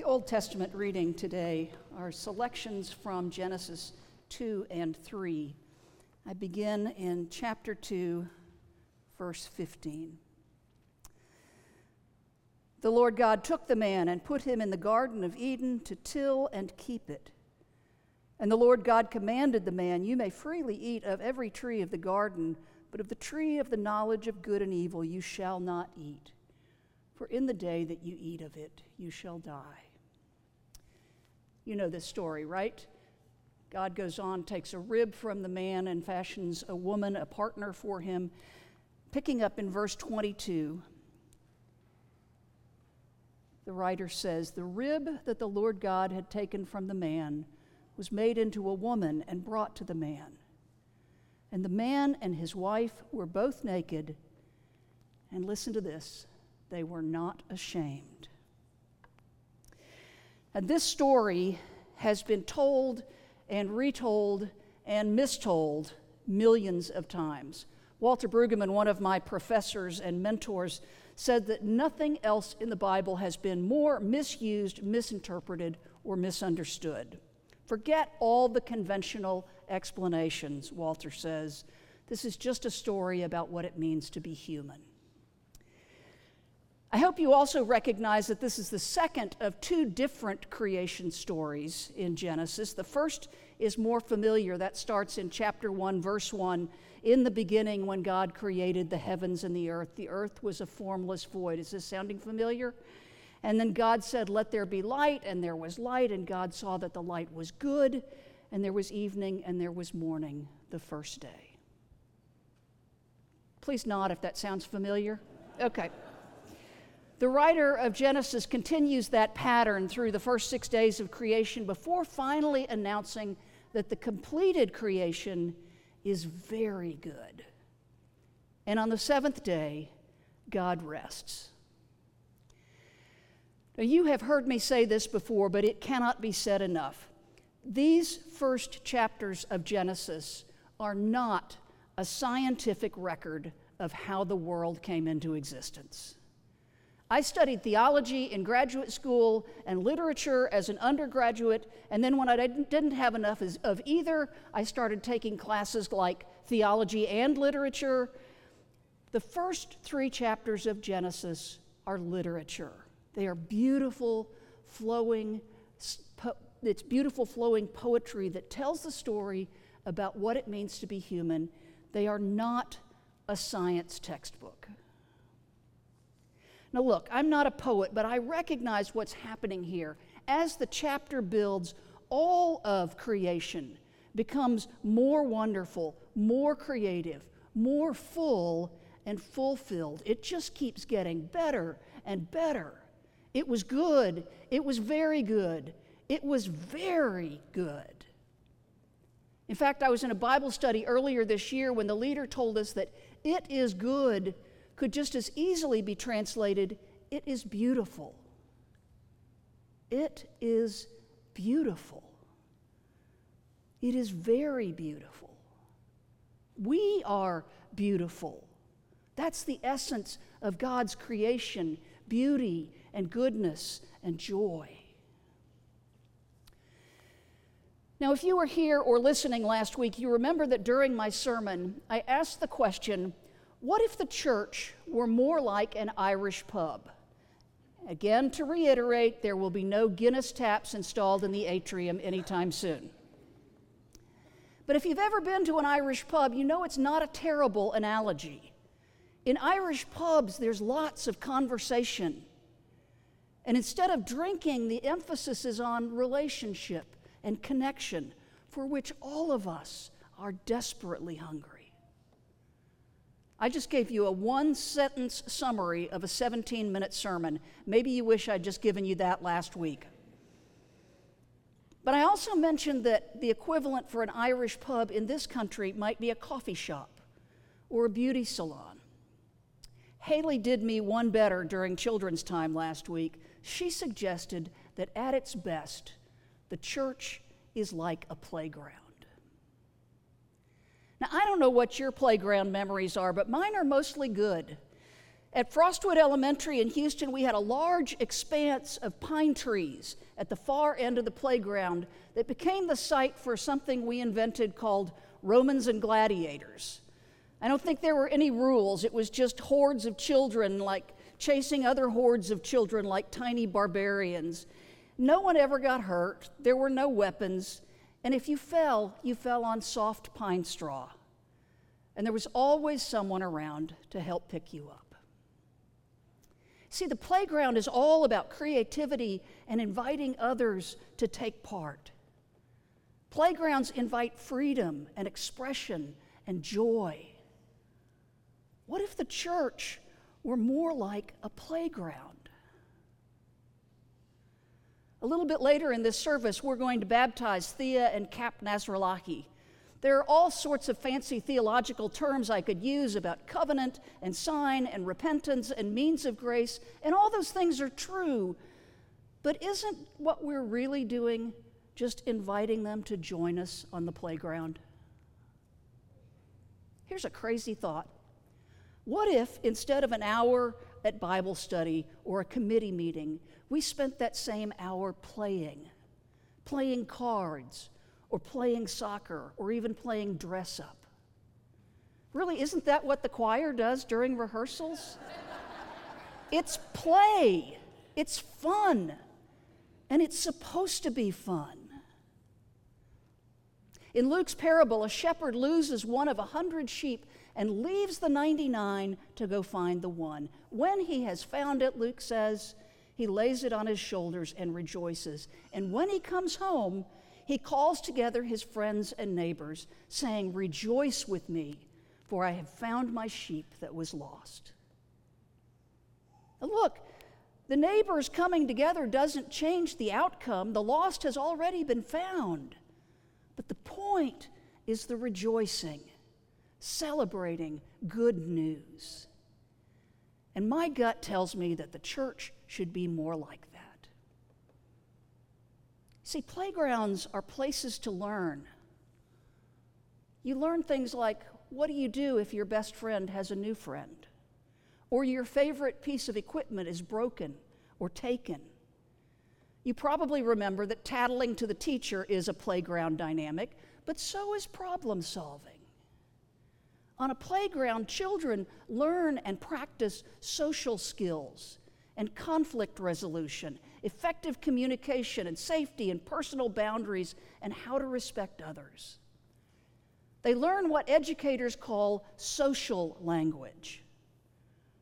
The Old Testament reading today are selections from Genesis 2 and 3. I begin in chapter 2, verse 15. The Lord God took the man and put him in the Garden of Eden to till and keep it. And the Lord God commanded the man, You may freely eat of every tree of the garden, but of the tree of the knowledge of good and evil you shall not eat for in the day that you eat of it, you shall die. You know this story, right? God goes on, takes a rib from the man, and fashions a woman, a partner for him. Picking up in verse 22, the writer says, The rib that the Lord God had taken from the man was made into a woman and brought to the man. And the man and his wife were both naked. And listen to this they were not ashamed. And this story has been told and retold and mistold millions of times. Walter Brueggemann, one of my professors and mentors, said that nothing else in the Bible has been more misused, misinterpreted, or misunderstood. Forget all the conventional explanations, Walter says. This is just a story about what it means to be human. I hope you also recognize that this is the second of two different creation stories in Genesis. The first is more familiar. That starts in chapter 1, verse 1. In the beginning, when God created the heavens and the earth, the earth was a formless void. Is this sounding familiar? And then God said, Let there be light, and there was light, and God saw that the light was good, and there was evening, and there was morning the first day. Please nod if that sounds familiar. Okay. The writer of Genesis continues that pattern through the first six days of creation before finally announcing that the completed creation is very good. And on the seventh day, God rests. Now, you have heard me say this before, but it cannot be said enough. These first chapters of Genesis are not a scientific record of how the world came into existence. I studied theology in graduate school and literature as an undergraduate, and then when I didn't have enough of either, I started taking classes like theology and literature. The first three chapters of Genesis are literature. They are beautiful, flowing, it's beautiful, flowing poetry that tells the story about what it means to be human. They are not a science textbook. Now, look, I'm not a poet, but I recognize what's happening here. As the chapter builds, all of creation becomes more wonderful, more creative, more full and fulfilled. It just keeps getting better and better. It was good. It was very good. It was very good. In fact, I was in a Bible study earlier this year when the leader told us that it is good could just as easily be translated, It is beautiful. It is beautiful. It is very beautiful. We are beautiful. That's the essence of God's creation beauty and goodness and joy. Now, if you were here or listening last week, you remember that during my sermon, I asked the question what if the church were more like an Irish pub? Again, to reiterate, there will be no Guinness taps installed in the atrium anytime soon. But if you've ever been to an Irish pub, you know it's not a terrible analogy. In Irish pubs, there's lots of conversation. And instead of drinking, the emphasis is on relationship and connection, for which all of us are desperately hungry. I just gave you a one sentence summary of a 17 minute sermon. Maybe you wish I'd just given you that last week. But I also mentioned that the equivalent for an Irish pub in this country might be a coffee shop or a beauty salon. Haley did me one better during children's time last week. She suggested that at its best, the church is like a playground. Now, I don't know what your playground memories are, but mine are mostly good. At Frostwood Elementary in Houston, we had a large expanse of pine trees at the far end of the playground that became the site for something we invented called Romans and Gladiators. I don't think there were any rules, it was just hordes of children, like chasing other hordes of children like tiny barbarians. No one ever got hurt, there were no weapons, and if you fell, you fell on soft pine straw. And there was always someone around to help pick you up. See, the playground is all about creativity and inviting others to take part. Playgrounds invite freedom and expression and joy. What if the church were more like a playground? A little bit later in this service, we're going to baptize Thea and Cap Nasralahi. There are all sorts of fancy theological terms I could use about covenant and sign and repentance and means of grace, and all those things are true. But isn't what we're really doing just inviting them to join us on the playground? Here's a crazy thought. What if instead of an hour at Bible study or a committee meeting, we spent that same hour playing, playing cards, or playing soccer or even playing dress up. Really, isn't that what the choir does during rehearsals? it's play, it's fun, and it's supposed to be fun. In Luke's parable, a shepherd loses one of a hundred sheep and leaves the 99 to go find the one. When he has found it, Luke says, he lays it on his shoulders and rejoices. And when he comes home, he calls together his friends and neighbors, saying, Rejoice with me, for I have found my sheep that was lost. And look, the neighbors coming together doesn't change the outcome. The lost has already been found. But the point is the rejoicing, celebrating good news. And my gut tells me that the church should be more like that. See, playgrounds are places to learn. You learn things like what do you do if your best friend has a new friend? Or your favorite piece of equipment is broken or taken. You probably remember that tattling to the teacher is a playground dynamic, but so is problem solving. On a playground, children learn and practice social skills and conflict resolution, effective communication and safety and personal boundaries, and how to respect others. They learn what educators call social language.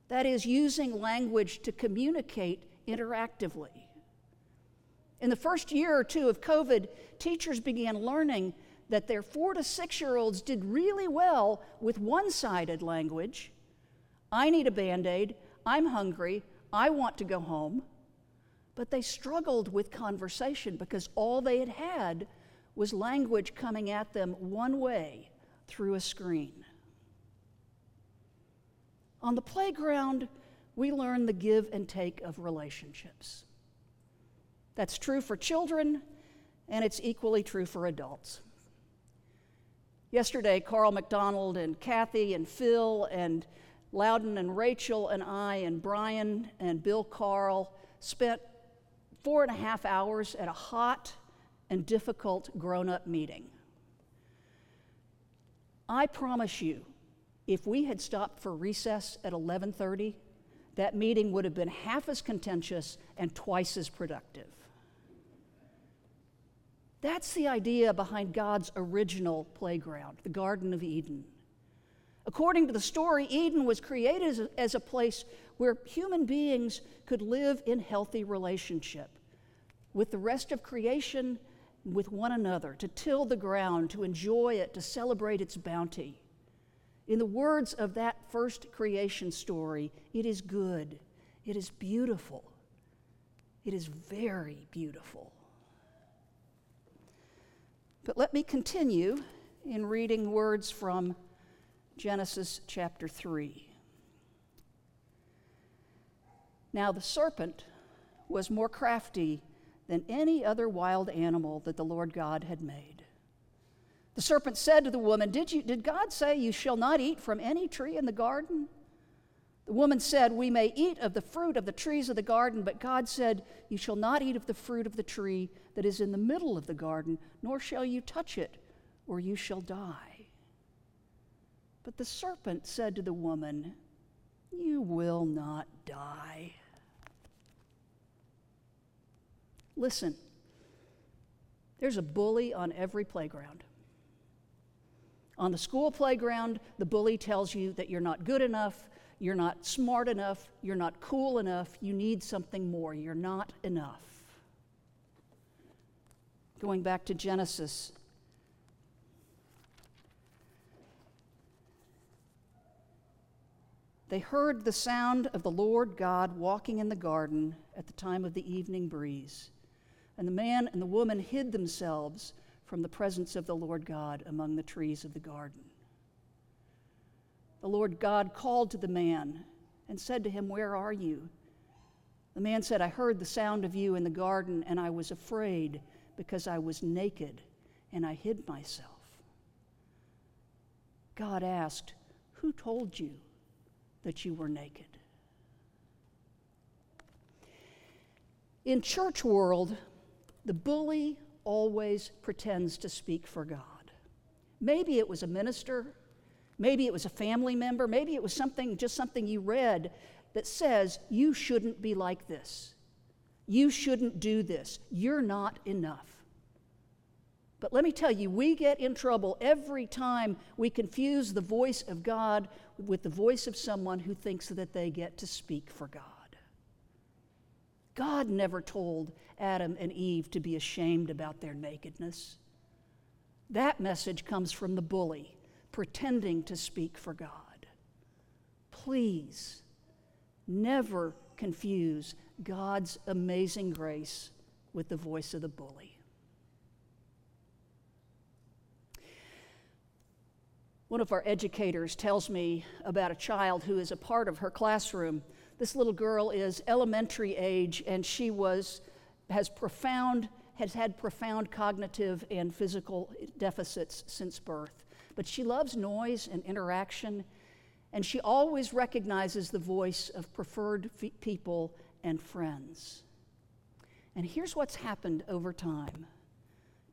That is, using language to communicate interactively. In the first year or two of COVID, teachers began learning that their four to six year olds did really well with one sided language I need a band aid, I'm hungry, I want to go home. But they struggled with conversation because all they had had was language coming at them one way through a screen. On the playground, we learn the give and take of relationships. That's true for children, and it's equally true for adults. Yesterday, Carl McDonald and Kathy and Phil and Loudon and Rachel and I and Brian and Bill Carl spent four and a half hours at a hot and difficult grown-up meeting. I promise you, if we had stopped for recess at 11:30, that meeting would have been half as contentious and twice as productive. That's the idea behind God's original playground, the Garden of Eden. According to the story, Eden was created as a, as a place where human beings could live in healthy relationship with the rest of creation, with one another, to till the ground, to enjoy it, to celebrate its bounty. In the words of that first creation story, it is good, it is beautiful, it is very beautiful. But let me continue in reading words from Genesis chapter 3. Now the serpent was more crafty than any other wild animal that the Lord God had made. The serpent said to the woman, Did, you, did God say you shall not eat from any tree in the garden? The woman said, We may eat of the fruit of the trees of the garden, but God said, You shall not eat of the fruit of the tree that is in the middle of the garden, nor shall you touch it, or you shall die. But the serpent said to the woman, You will not die. Listen, there's a bully on every playground. On the school playground, the bully tells you that you're not good enough, you're not smart enough, you're not cool enough, you need something more, you're not enough. Going back to Genesis, They heard the sound of the Lord God walking in the garden at the time of the evening breeze. And the man and the woman hid themselves from the presence of the Lord God among the trees of the garden. The Lord God called to the man and said to him, Where are you? The man said, I heard the sound of you in the garden, and I was afraid because I was naked and I hid myself. God asked, Who told you that you were naked? In church world, the bully always pretends to speak for God. Maybe it was a minister, maybe it was a family member, maybe it was something just something you read that says you shouldn't be like this. You shouldn't do this. You're not enough. But let me tell you, we get in trouble every time we confuse the voice of God with the voice of someone who thinks that they get to speak for God. God never told Adam and Eve to be ashamed about their nakedness. That message comes from the bully pretending to speak for God. Please never confuse God's amazing grace with the voice of the bully. One of our educators tells me about a child who is a part of her classroom this little girl is elementary age, and she was, has profound, has had profound cognitive and physical deficits since birth. But she loves noise and interaction, and she always recognizes the voice of preferred f- people and friends. And here's what's happened over time.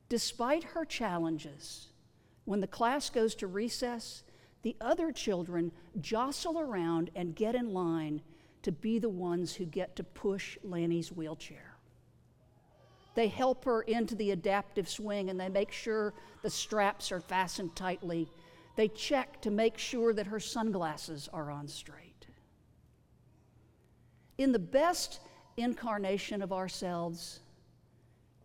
Despite her challenges, when the class goes to recess, the other children jostle around and get in line to be the ones who get to push Lanny's wheelchair. They help her into the adaptive swing and they make sure the straps are fastened tightly. They check to make sure that her sunglasses are on straight. In the best incarnation of ourselves,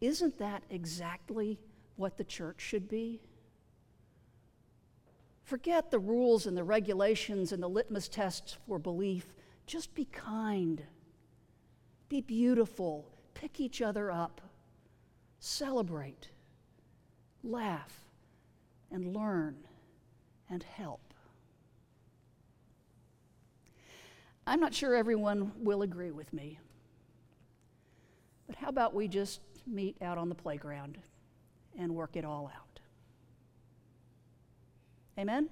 isn't that exactly what the church should be? Forget the rules and the regulations and the litmus tests for belief. Just be kind, be beautiful, pick each other up, celebrate, laugh, and learn. And help. I'm not sure everyone will agree with me, but how about we just meet out on the playground and work it all out? Amen?